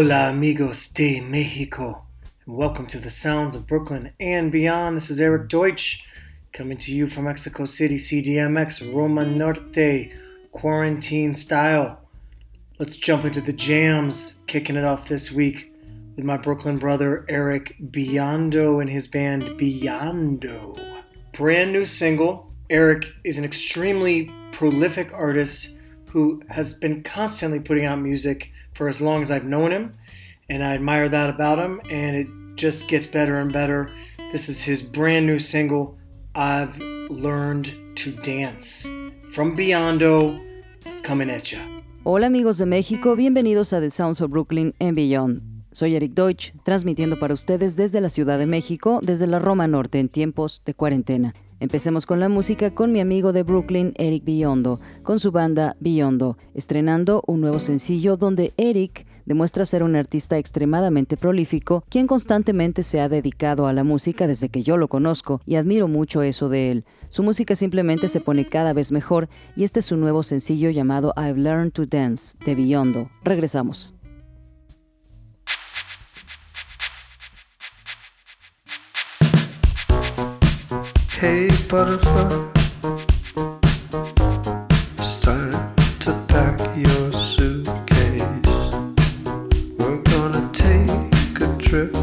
Hola, amigos de Mexico, and welcome to the sounds of Brooklyn and beyond. This is Eric Deutsch coming to you from Mexico City, CDMX, Roma Norte, quarantine style. Let's jump into the jams, kicking it off this week with my Brooklyn brother Eric Biondo and his band Beyondo. Brand new single. Eric is an extremely prolific artist who has been constantly putting out music for as long as I've known him, and I admire that about him, and it just gets better and better. This is his brand new single, I've Learned to Dance. From Biondo, coming at. Hola amigos de México, bienvenidos a The Sounds of Brooklyn and Beyond. Soy Eric Deutsch, transmitiendo para ustedes desde la Ciudad de México, desde la Roma Norte en tiempos de cuarentena. Empecemos con la música con mi amigo de Brooklyn, Eric Biondo, con su banda Biondo, estrenando un nuevo sencillo donde Eric demuestra ser un artista extremadamente prolífico, quien constantemente se ha dedicado a la música desde que yo lo conozco y admiro mucho eso de él. Su música simplemente se pone cada vez mejor y este es su nuevo sencillo llamado I've Learned to Dance de Biondo. Regresamos. Hey butterfly, it's time to pack your suitcase. We're gonna take a trip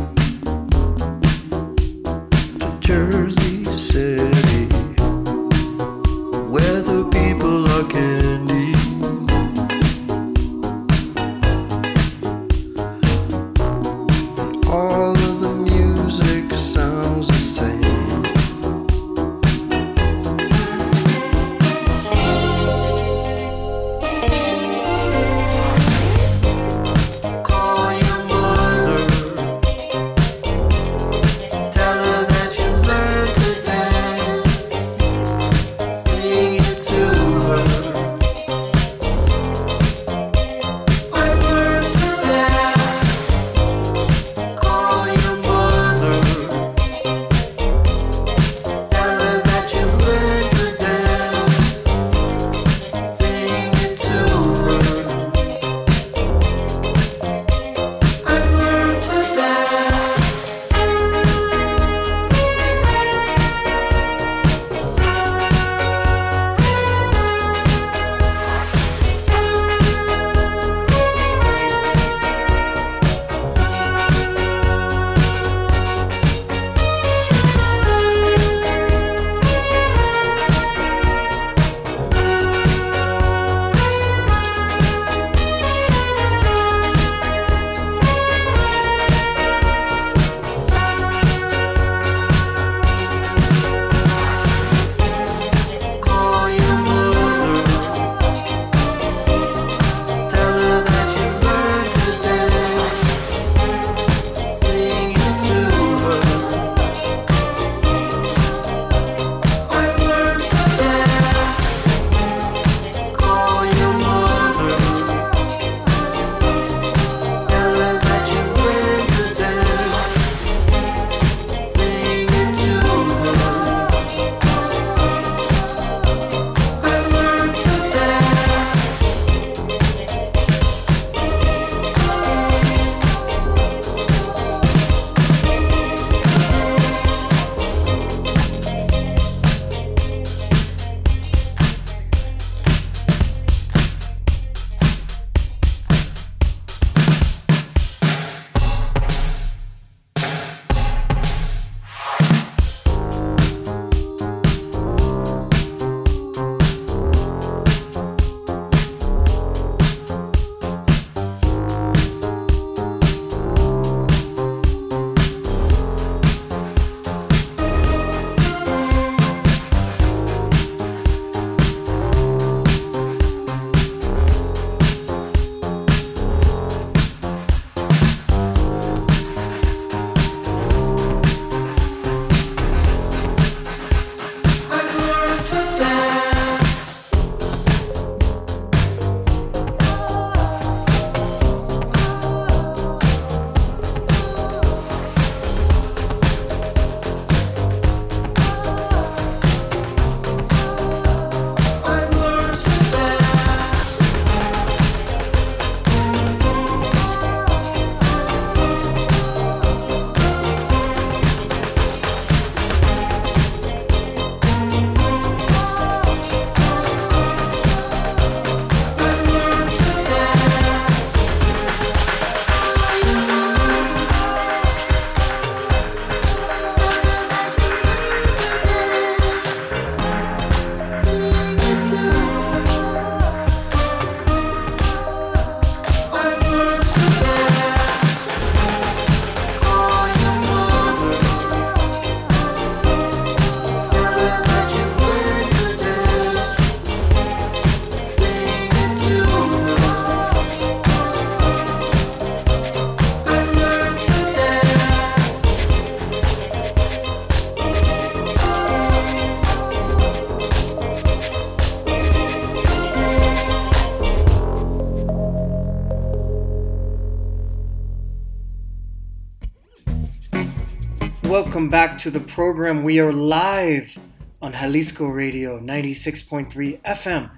welcome back to the program. We are live on Jalisco Radio 96.3 FM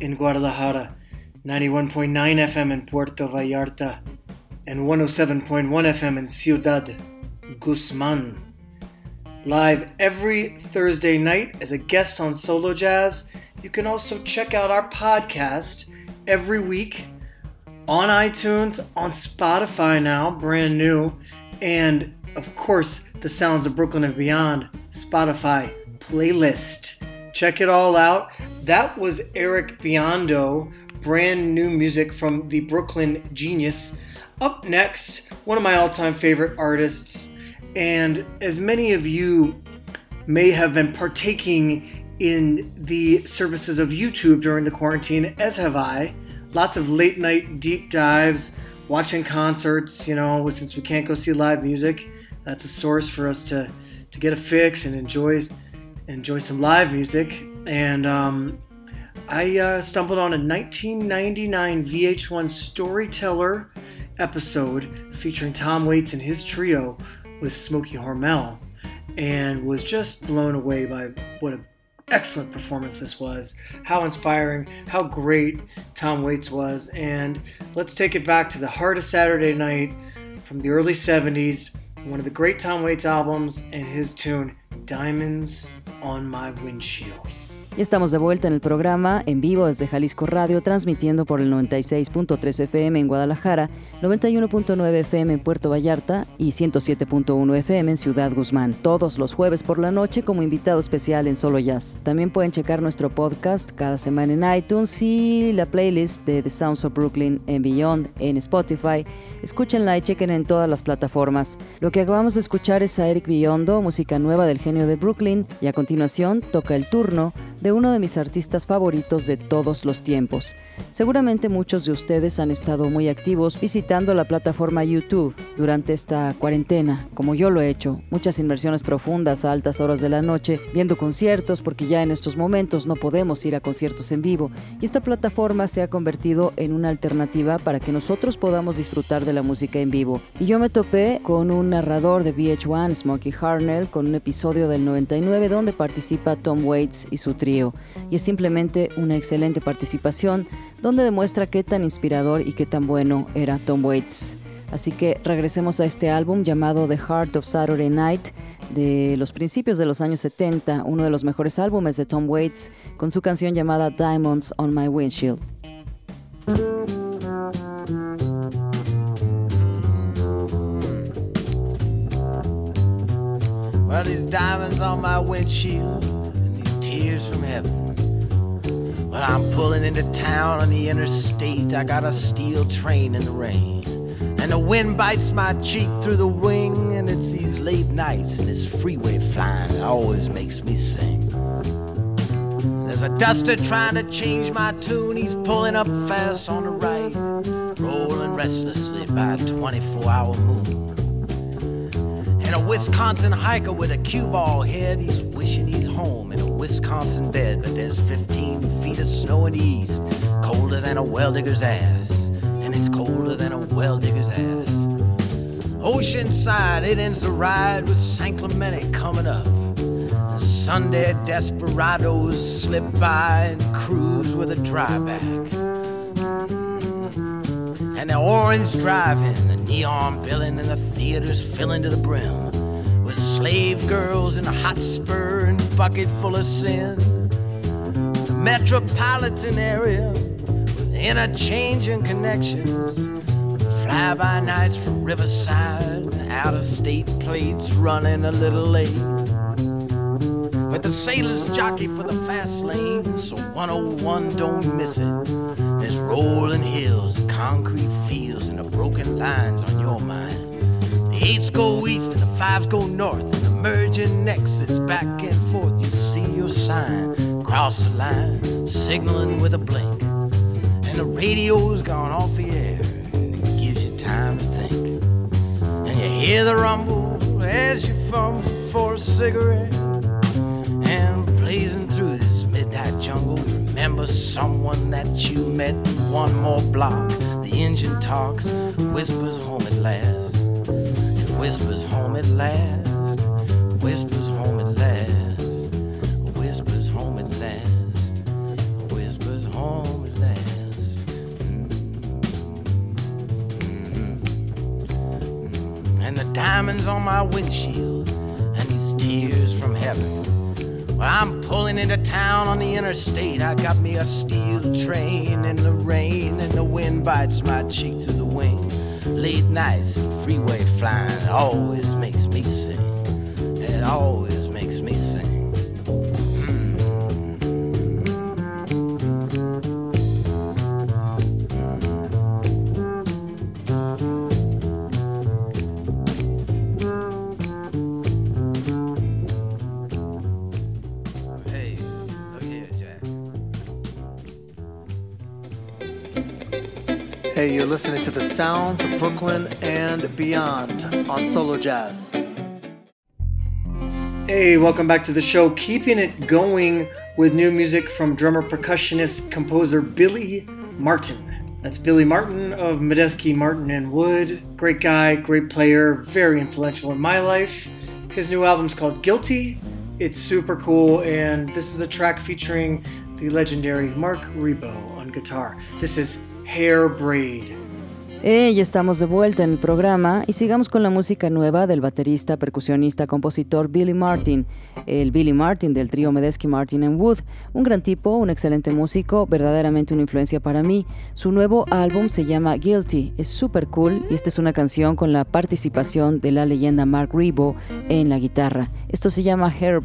in Guadalajara, 91.9 FM in Puerto Vallarta, and 107.1 FM in Ciudad Guzman. Live every Thursday night as a guest on Solo Jazz. You can also check out our podcast every week on iTunes, on Spotify now, brand new, and of course, the Sounds of Brooklyn and Beyond Spotify playlist. Check it all out. That was Eric Biondo, brand new music from the Brooklyn Genius. Up next, one of my all time favorite artists, and as many of you may have been partaking in the services of YouTube during the quarantine, as have I. Lots of late night deep dives, watching concerts, you know, since we can't go see live music that's a source for us to to get a fix and enjoy enjoy some live music. And um, I uh, stumbled on a 1999 VH1 Storyteller episode featuring Tom Waits and his trio with Smokey Hormel, and was just blown away by what an excellent performance this was. How inspiring, how great Tom Waits was, and let's take it back to the heart of Saturday night from the early 70s one of the great Tom Waits albums and his tune Diamonds on My Windshield. Y estamos de vuelta en el programa, en vivo desde Jalisco Radio, transmitiendo por el 96.3 FM en Guadalajara, 91.9 FM en Puerto Vallarta y 107.1 FM en Ciudad Guzmán, todos los jueves por la noche como invitado especial en Solo Jazz. También pueden checar nuestro podcast cada semana en iTunes y la playlist de The Sounds of Brooklyn en Beyond en Spotify. Escúchenla y chequen en todas las plataformas. Lo que acabamos de escuchar es a Eric Biondo, música nueva del genio de Brooklyn, y a continuación toca el turno de uno de mis artistas favoritos de todos los tiempos. Seguramente muchos de ustedes han estado muy activos visitando la plataforma YouTube durante esta cuarentena, como yo lo he hecho, muchas inversiones profundas a altas horas de la noche, viendo conciertos porque ya en estos momentos no podemos ir a conciertos en vivo y esta plataforma se ha convertido en una alternativa para que nosotros podamos disfrutar de la música en vivo. Y yo me topé con un narrador de VH1, Smokey Harnell, con un episodio del 99 donde participa Tom Waits y su trío. Y es simplemente una excelente participación donde demuestra qué tan inspirador y qué tan bueno era Tom Waits. Así que regresemos a este álbum llamado The Heart of Saturday Night de los principios de los años 70, uno de los mejores álbumes de Tom Waits, con su canción llamada Diamonds on My Windshield. Well, these diamonds on my windshield tears from heaven. Well, I'm pulling into town on the interstate. I got a steel train in the rain. And the wind bites my cheek through the wing. And it's these late nights and this freeway flying that always makes me sing. There's a duster trying to change my tune. He's pulling up fast on the right, rolling restlessly by a 24 hour moon. And a Wisconsin hiker with a cue ball head, he's wishing he's home in a Wisconsin bed. But there's 15 feet of snow in the east, colder than a well digger's ass. And it's colder than a well digger's ass. Oceanside, it ends the ride with San Clemente coming up. And Sunday desperados slip by and cruise with a dryback. And the orange driving, neon billing, and the theaters filling to the brim with slave girls in a hot spur and bucket full of sin. The metropolitan area with interchanging connections. Fly by nights from Riverside, out of state plates running a little late. But the sailors jockey for the fast lane, so 101 don't miss it. There's rolling hills, concrete fields, and broken lines on your mind. The eights go east and the fives go north, and the merging nexus back and forth. You see your sign, cross the line, signaling with a blink, and the radio's gone off the air, and it gives you time to think. And you hear the rumble as you fumble for a cigarette, and blazing through this midnight jungle, you remember someone that you met one more block. Engine talks, whispers home at last. It whispers home at last. whispers home at last. Whispers home at last. Whispers home at last. Mm-hmm. And the diamonds on my windshield, and these tears from heaven. Well, I'm pulling into town on the interstate. I got me a steel train in the rain, and bites my cheek to the wing. Late nights, freeway flying, always makes me sing. It always you're listening to the sounds of Brooklyn and beyond on Solo Jazz. Hey, welcome back to the show. Keeping it going with new music from drummer, percussionist, composer Billy Martin. That's Billy Martin of Medeski Martin and Wood. Great guy, great player, very influential in my life. His new album's called Guilty. It's super cool, and this is a track featuring the legendary Marc Ribot on guitar. This is Hair Braid. Eh, ya estamos de vuelta en el programa y sigamos con la música nueva del baterista, percusionista, compositor Billy Martin, el Billy Martin del trío Medeski Martin and Wood. Un gran tipo, un excelente músico, verdaderamente una influencia para mí. Su nuevo álbum se llama Guilty, es súper cool y esta es una canción con la participación de la leyenda Mark Rebo en la guitarra. Esto se llama Hair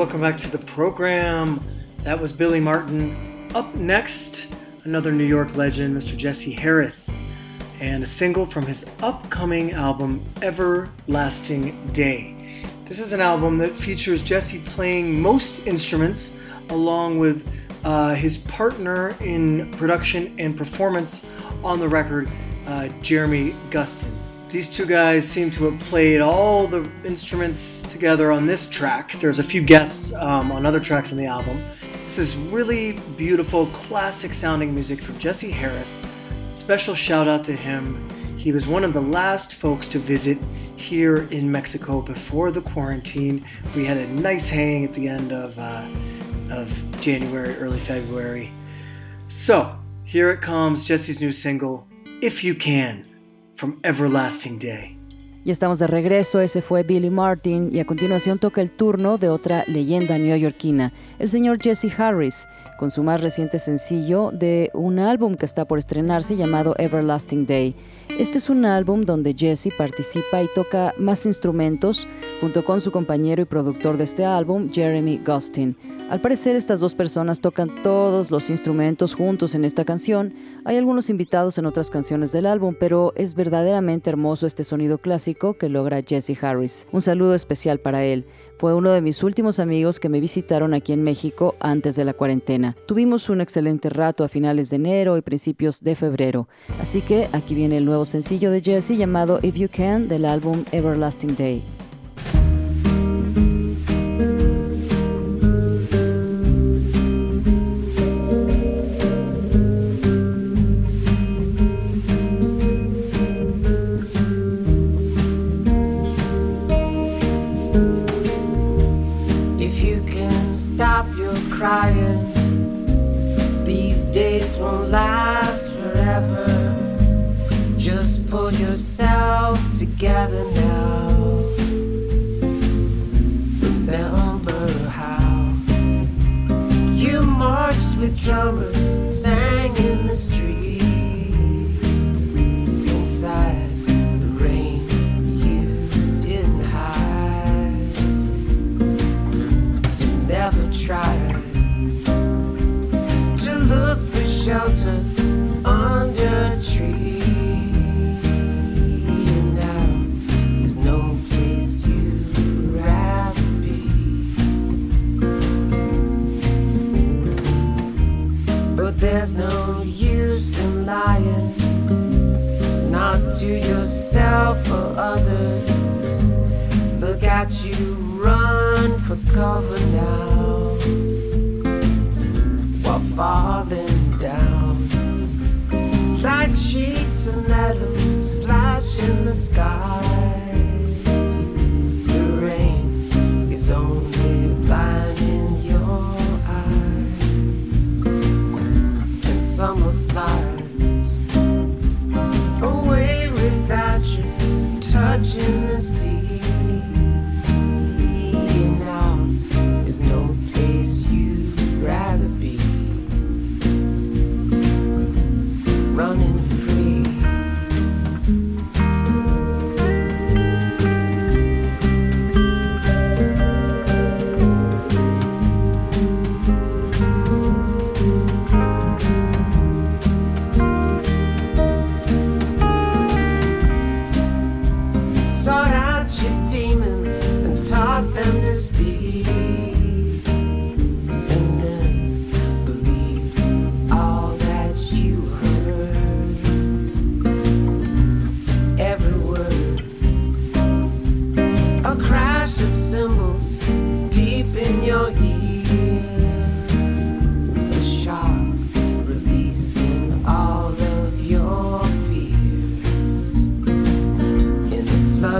welcome back to the program. That was Billy Martin. Up next, another New York legend, Mr. Jesse Harris, and a single from his upcoming album, Everlasting Day. This is an album that features Jesse playing most instruments along with uh, his partner in production and performance on the record, uh, Jeremy Gustin. These two guys seem to have played all the instruments together on this track. There's a few guests um, on other tracks on the album. This is really beautiful, classic sounding music from Jesse Harris. Special shout out to him. He was one of the last folks to visit here in Mexico before the quarantine. We had a nice hang at the end of, uh, of January, early February. So, here it comes Jesse's new single, If You Can. From Everlasting Day. Y estamos de regreso, ese fue Billy Martin y a continuación toca el turno de otra leyenda neoyorquina, el señor Jesse Harris, con su más reciente sencillo de un álbum que está por estrenarse llamado Everlasting Day. Este es un álbum donde Jesse participa y toca más instrumentos junto con su compañero y productor de este álbum, Jeremy Gustin. Al parecer estas dos personas tocan todos los instrumentos juntos en esta canción. Hay algunos invitados en otras canciones del álbum, pero es verdaderamente hermoso este sonido clásico que logra Jesse Harris. Un saludo especial para él. Fue uno de mis últimos amigos que me visitaron aquí en México antes de la cuarentena. Tuvimos un excelente rato a finales de enero y principios de febrero. Así que aquí viene el nuevo sencillo de Jesse llamado If You Can del álbum Everlasting Day. Together now. Remember how you marched with drummers, sang in the street. Shelter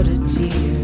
without a tear.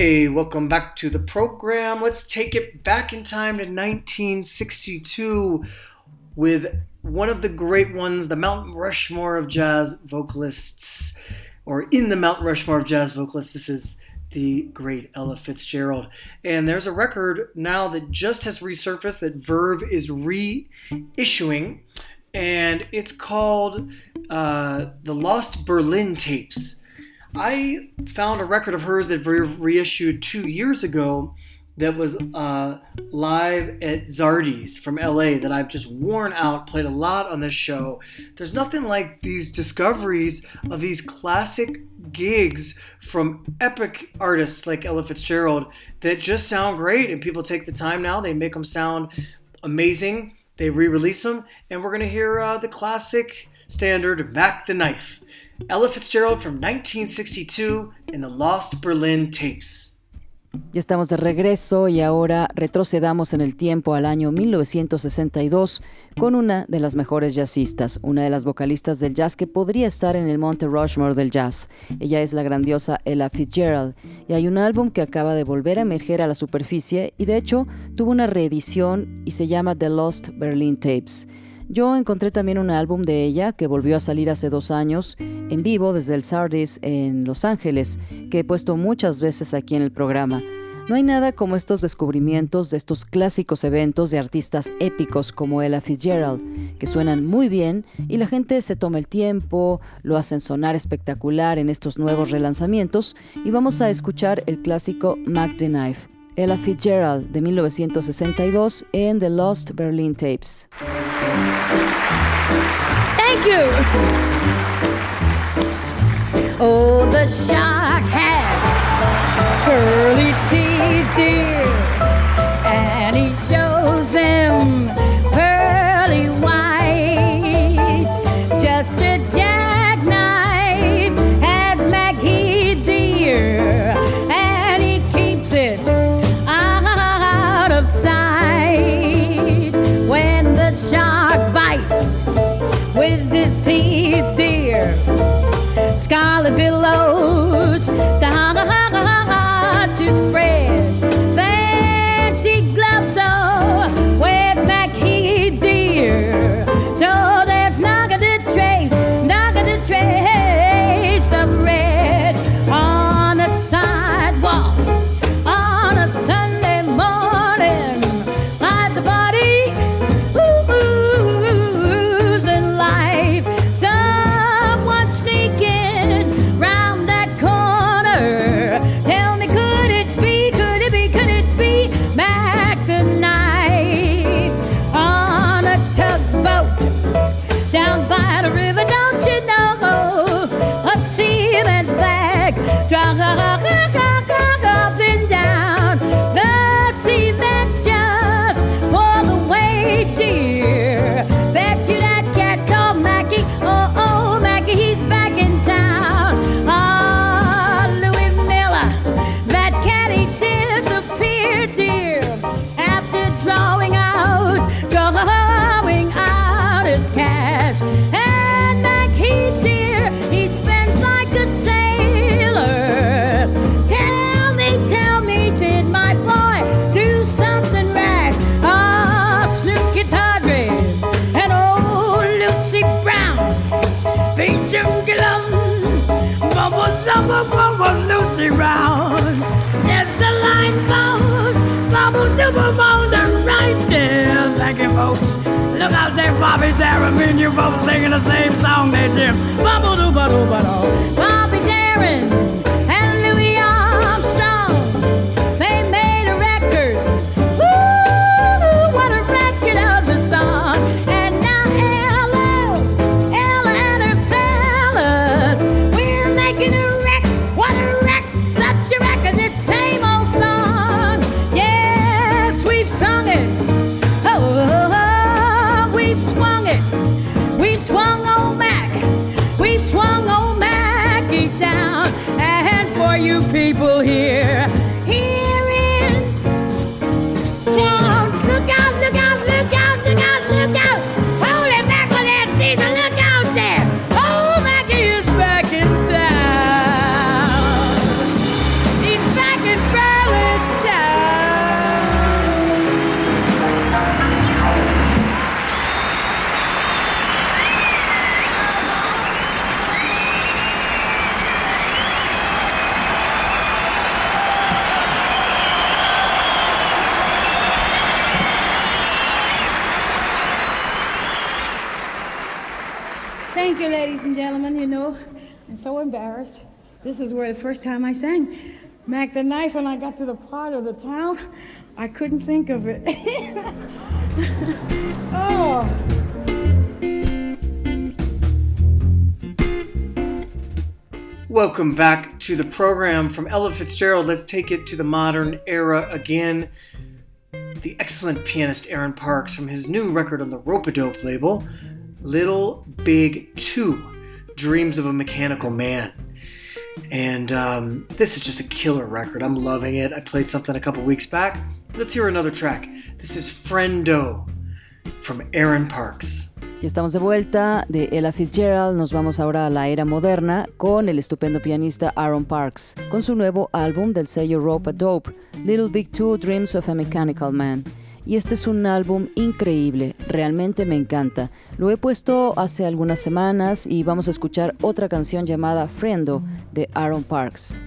Hey, welcome back to the program. Let's take it back in time to 1962 with one of the great ones, the Mount Rushmore of jazz vocalists, or in the Mount Rushmore of jazz vocalists. This is the great Ella Fitzgerald. And there's a record now that just has resurfaced that Verve is reissuing, and it's called uh, The Lost Berlin Tapes. I found a record of hers that Verve reissued two years ago that was uh, live at Zardi's from LA that I've just worn out, played a lot on this show. There's nothing like these discoveries of these classic gigs from epic artists like Ella Fitzgerald that just sound great, and people take the time now, they make them sound amazing, they re release them, and we're to hear uh, the classic standard Mac the Knife. Ella Fitzgerald from 1962 in the Lost Berlin Tapes. Ya estamos de regreso y ahora retrocedamos en el tiempo al año 1962 con una de las mejores jazzistas, una de las vocalistas del jazz que podría estar en el Monte Rushmore del jazz. Ella es la grandiosa Ella Fitzgerald y hay un álbum que acaba de volver a emerger a la superficie y de hecho tuvo una reedición y se llama The Lost Berlin Tapes. Yo encontré también un álbum de ella que volvió a salir hace dos años en vivo desde el Sardis en Los Ángeles, que he puesto muchas veces aquí en el programa. No hay nada como estos descubrimientos de estos clásicos eventos de artistas épicos como Ella Fitzgerald, que suenan muy bien y la gente se toma el tiempo, lo hacen sonar espectacular en estos nuevos relanzamientos y vamos a escuchar el clásico Mac the Knife. Ella Fitzgerald de 1962 en The Lost Berlin Tapes. Thank you. Oh, the shark has curly teeth, Bubble Double on the right there. Thank you, folks. Look out there, Bobby Darin, me and you both singing the same song there, Jim. Bubble Double Double Bobby Darin people here. First time I sang Mac the Knife, and I got to the part of the town, I couldn't think of it. oh. Welcome back to the program from Ella Fitzgerald. Let's take it to the modern era again. The excellent pianist Aaron Parks from his new record on the Ropeadope label, Little Big 2 Dreams of a Mechanical Man. And um, this is just a killer record. I'm loving it. I played something a couple weeks back. Let's hear another track. This is Friendo from Aaron Parks. Y estamos de vuelta de Ella Fitzgerald. Nos vamos ahora a la era moderna con el estupendo pianista Aaron Parks, con su nuevo álbum del sello Ropeadope, Little Big Two Dreams of a Mechanical Man. Y este es un álbum increíble, realmente me encanta. Lo he puesto hace algunas semanas y vamos a escuchar otra canción llamada Friendo de Aaron Parks.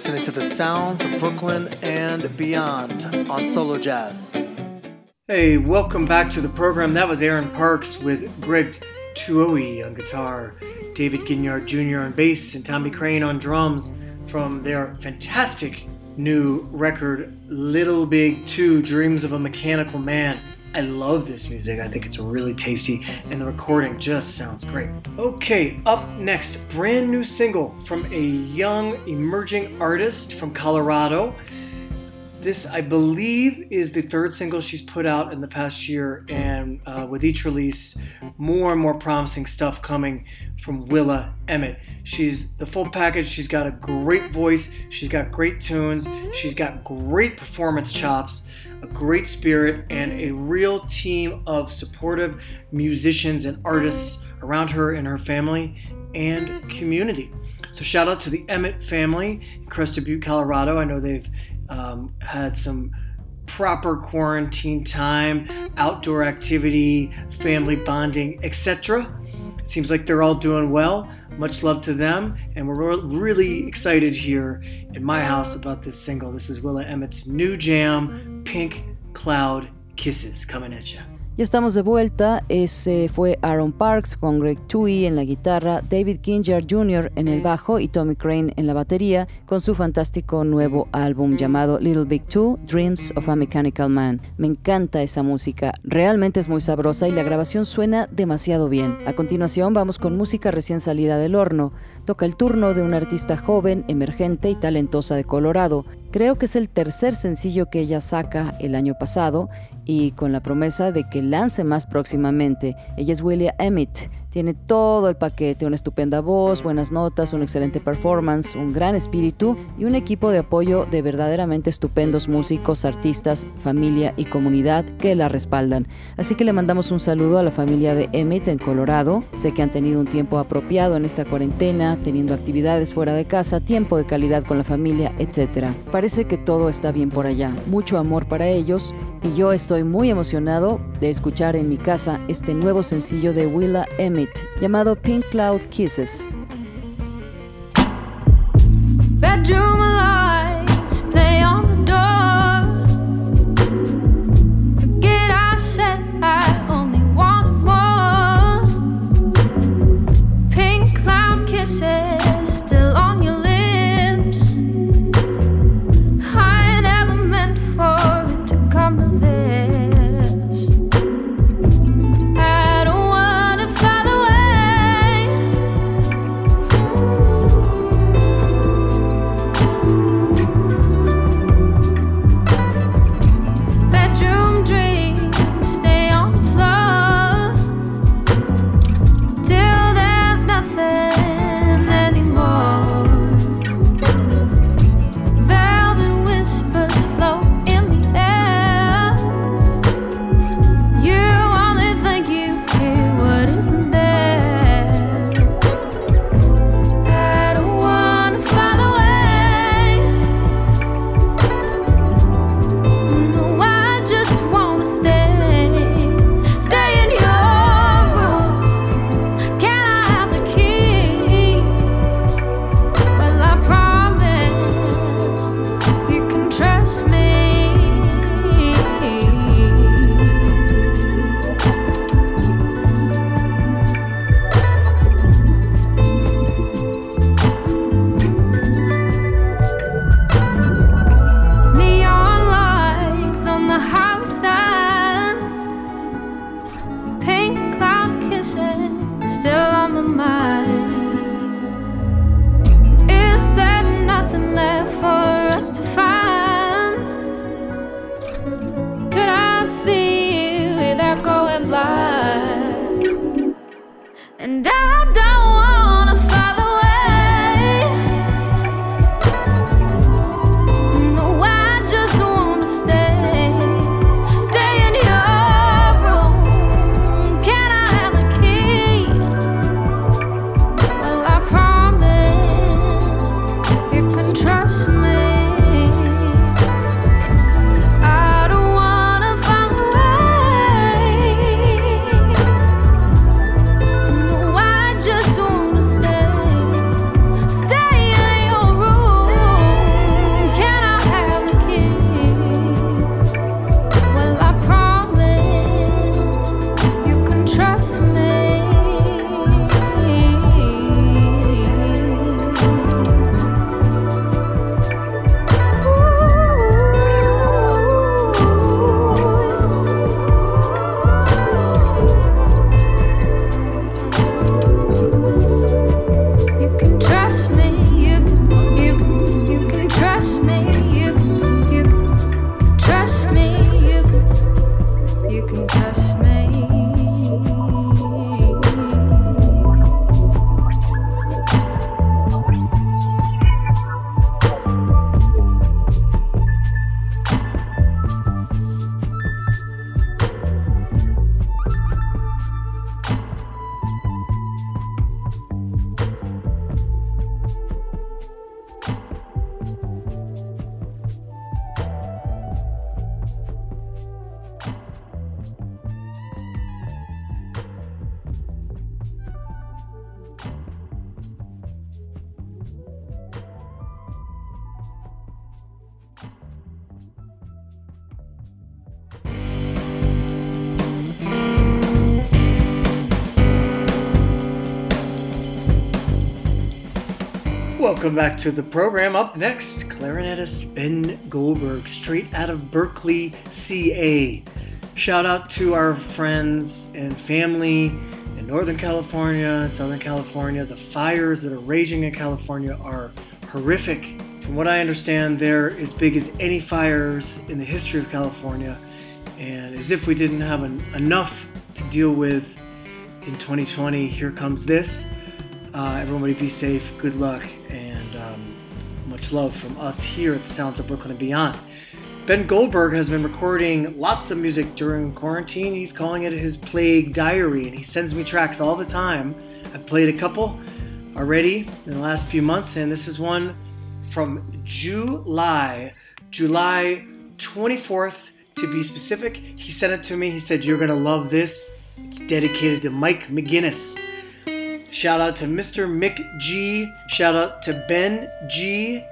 Listening to the sounds of Brooklyn and beyond on Solo Jazz. Hey, welcome back to the program. That was Aaron Parks with Greg Tuohey on guitar, David Ginyard Jr. on bass, and Tommy Crane on drums from their fantastic new record, Little Big 2 Dreams of a Mechanical Man. I love this music. I think it's really tasty, and the recording just sounds great. Okay, up next, brand new single from a young emerging artist from Colorado. This, I believe, is the third single she's put out in the past year, and uh, with each release, more and more promising stuff coming from Willa Emmitt. She's the full package. She's got a great voice, she's got great tunes, she's got great performance chops a great spirit, and a real team of supportive musicians and artists around her and her family and community. So, shout out to the Emmitt family in Crested Butte, Colorado. I know they've um, had some proper quarantine time, outdoor activity, family bonding, etc. Seems like they're all doing well. Much love to them, and we're really excited here in my house about this single. This is Willa Emmitt's new jam, Pink Cloud Kisses, coming at you. Ya estamos de vuelta. Ese fue Aaron Parks con Greg Tui en la guitarra, David Ginger Jr. en el bajo y Tommy Crane en la batería, con su fantástico nuevo álbum llamado Little Big Two Dreams of a Mechanical Man. Me encanta esa música, realmente es muy sabrosa y la grabación suena demasiado bien. A continuación, vamos con música recién salida del horno. Toca el turno de una artista joven, emergente y talentosa de Colorado. Creo que es el tercer sencillo que ella saca el año pasado y con la promesa de que lance más próximamente. Ella es Willia Emmett, tiene todo el paquete, una estupenda voz, buenas notas, un excelente performance, un gran espíritu y un equipo de apoyo de verdaderamente estupendos músicos, artistas, familia y comunidad que la respaldan. Así que le mandamos un saludo a la familia de Emmett en Colorado. Sé que han tenido un tiempo apropiado en esta cuarentena, teniendo actividades fuera de casa, tiempo de calidad con la familia, etc. Parece que todo está bien por allá. Mucho amor para ellos y yo estoy muy emocionado de escuchar en mi casa este nuevo sencillo de Willa Emmett llamado Pink Cloud Kisses. Welcome back to the program. Up next, clarinetist Ben Goldberg, straight out of Berkeley, CA. Shout out to our friends and family in Northern California, Southern California. The fires that are raging in California are horrific. From what I understand, they're as big as any fires in the history of California. And as if we didn't have an, enough to deal with in 2020, here comes this. Uh, everybody be safe, good luck, and um, much love from us here at the Sounds of Brooklyn and Beyond. Ben Goldberg has been recording lots of music during quarantine. He's calling it his Plague Diary, and he sends me tracks all the time. I've played a couple already in the last few months, and this is one from July, July 24th to be specific. He sent it to me. He said, You're going to love this. It's dedicated to Mike McGinnis. Shout out to Mr. Mick G. Shout out to Ben G.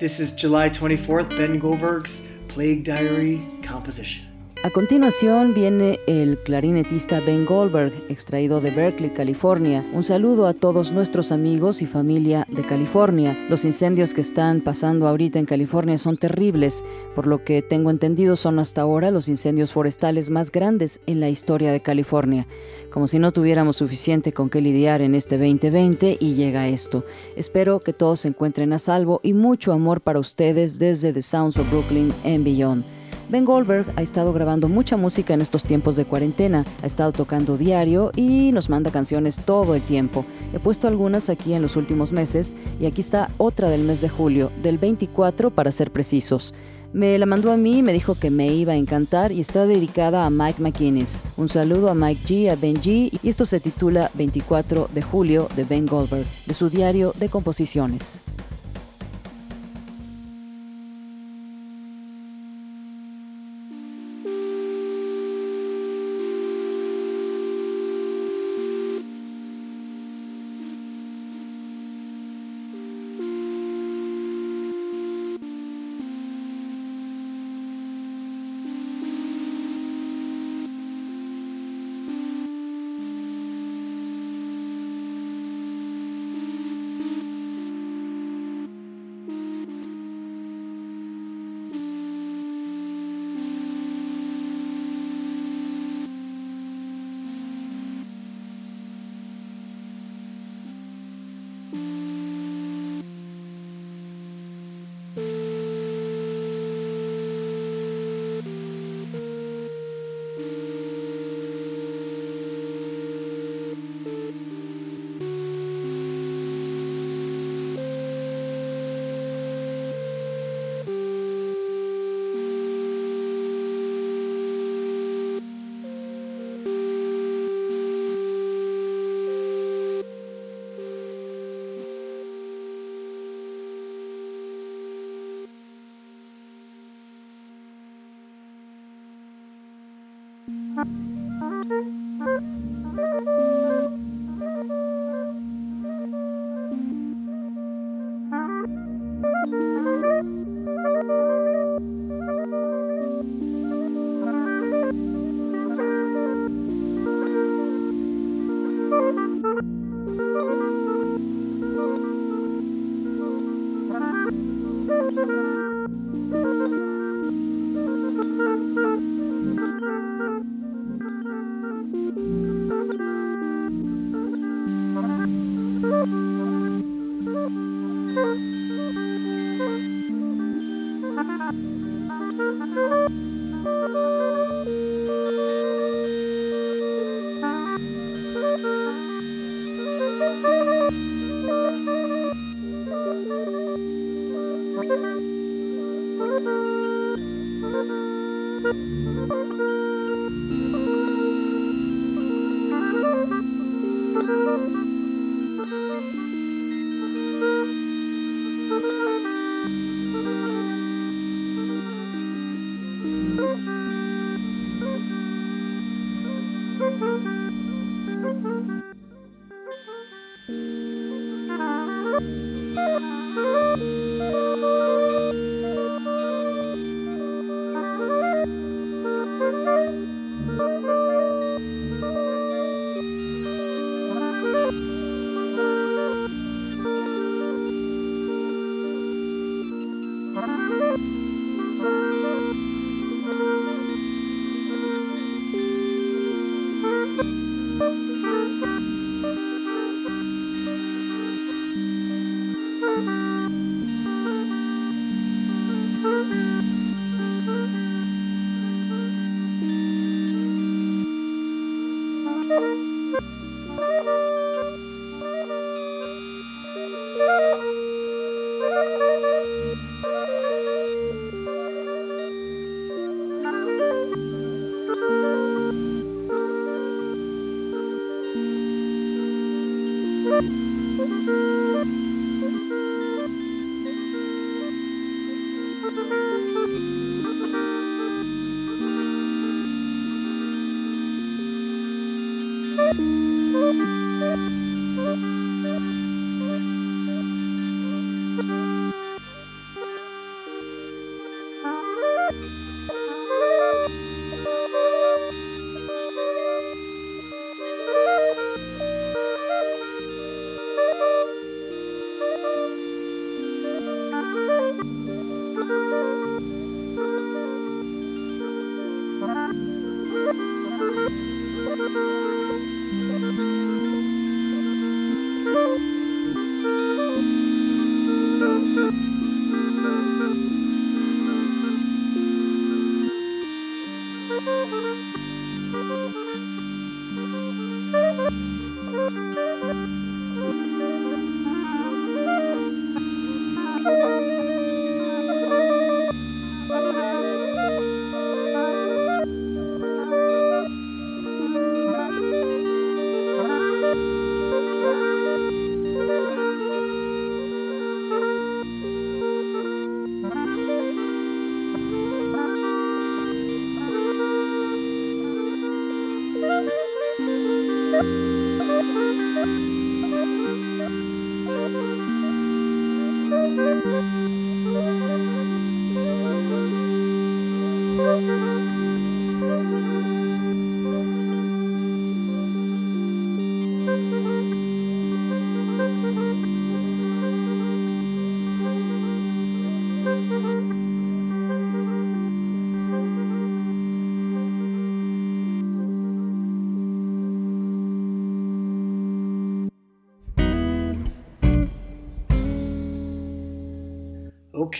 This is July 24th, Ben Goldberg's Plague Diary composition. A continuación viene el clarinetista Ben Goldberg, extraído de Berkeley, California. Un saludo a todos nuestros amigos y familia de California. Los incendios que están pasando ahorita en California son terribles. Por lo que tengo entendido son hasta ahora los incendios forestales más grandes en la historia de California. Como si no tuviéramos suficiente con qué lidiar en este 2020 y llega esto. Espero que todos se encuentren a salvo y mucho amor para ustedes desde The Sounds of Brooklyn and Beyond. Ben Goldberg ha estado grabando mucha música en estos tiempos de cuarentena, ha estado tocando diario y nos manda canciones todo el tiempo. He puesto algunas aquí en los últimos meses y aquí está otra del mes de julio, del 24 para ser precisos. Me la mandó a mí y me dijo que me iba a encantar y está dedicada a Mike McInnes. Un saludo a Mike G, a Ben G y esto se titula 24 de julio de Ben Goldberg, de su diario de composiciones.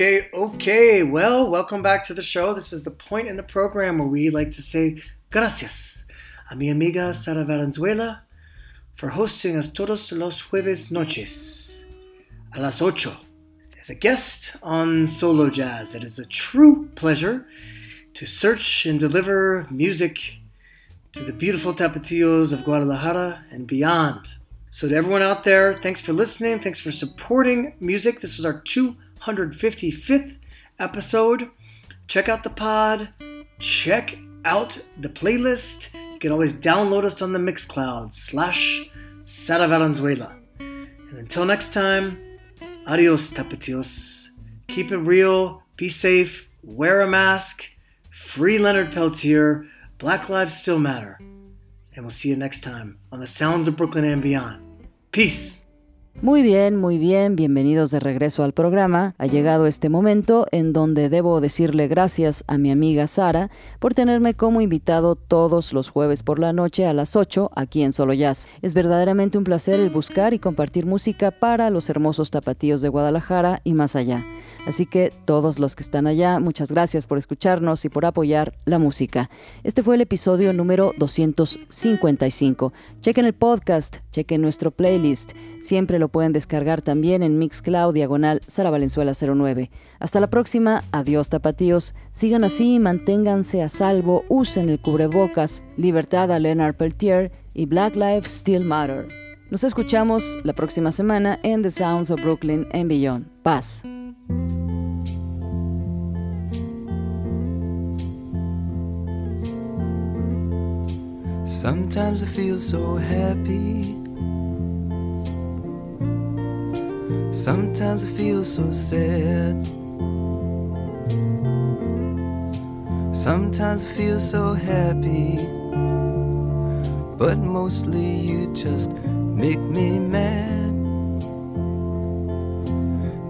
Okay, okay. Well, welcome back to the show. This is the point in the program where we like to say gracias a mi amiga Sara Valenzuela for hosting us todos los jueves noches a las ocho as a guest on Solo Jazz. It is a true pleasure to search and deliver music to the beautiful tapatillos of Guadalajara and beyond. So, to everyone out there, thanks for listening. Thanks for supporting music. This was our 255th episode. Check out the pod. Check out the playlist. You can always download us on the Mixcloud slash Sara Valenzuela. And until next time, adios, tapatillos. Keep it real. Be safe. Wear a mask. Free Leonard Peltier. Black Lives Still Matter. And we'll see you next time on the Sounds of Brooklyn and Beyond. Peace. Muy bien, muy bien, bienvenidos de regreso al programa. Ha llegado este momento en donde debo decirle gracias a mi amiga Sara por tenerme como invitado todos los jueves por la noche a las 8 aquí en Solo Jazz. Es verdaderamente un placer el buscar y compartir música para los hermosos tapatíos de Guadalajara y más allá. Así que todos los que están allá, muchas gracias por escucharnos y por apoyar la música. Este fue el episodio número 255. Chequen el podcast, chequen nuestro playlist. Siempre lo pueden descargar también en Mixcloud diagonal Sara Valenzuela 09. Hasta la próxima, adiós tapatíos. Sigan así, manténganse a salvo, usen el cubrebocas, libertad a Leonard Peltier y Black Lives Still Matter. Nos escuchamos la próxima semana en The Sounds of Brooklyn and Beyond. Paz. Sometimes I feel so happy. Sometimes I feel so sad. Sometimes I feel so happy. But mostly you just make me mad.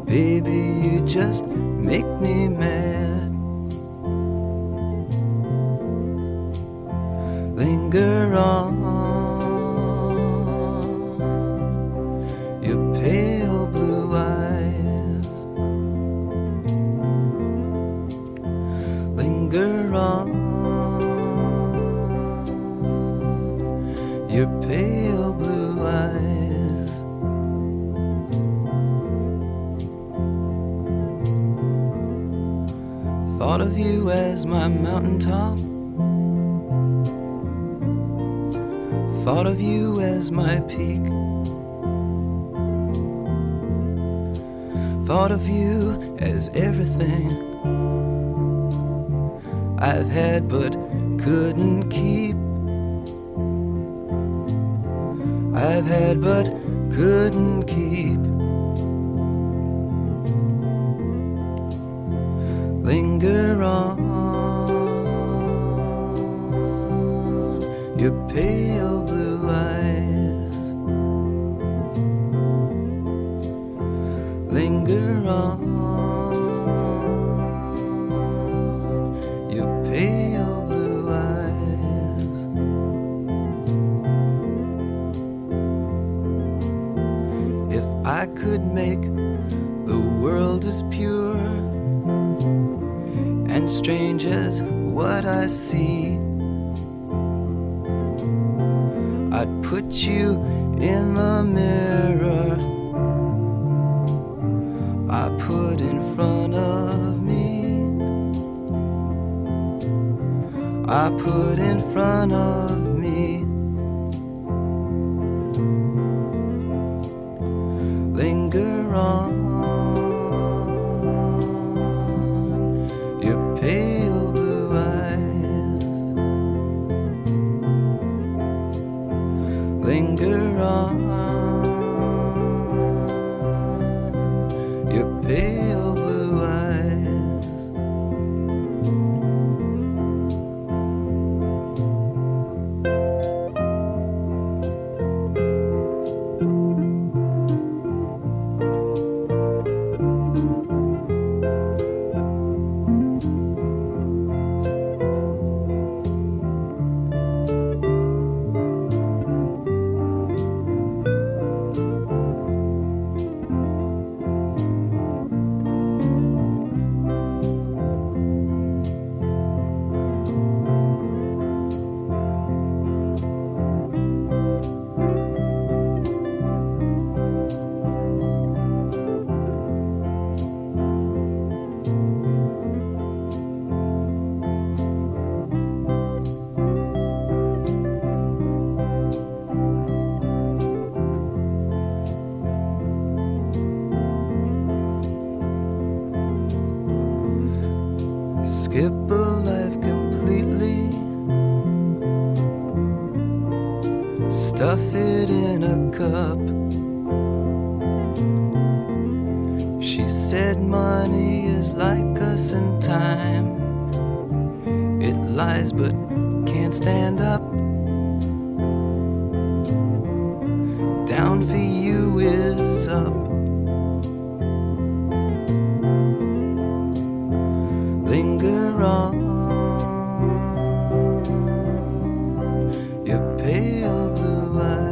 Baby, you just make me mad. Linger on Thought of you as my peak. Thought of you as everything I've had but couldn't pale blue eyes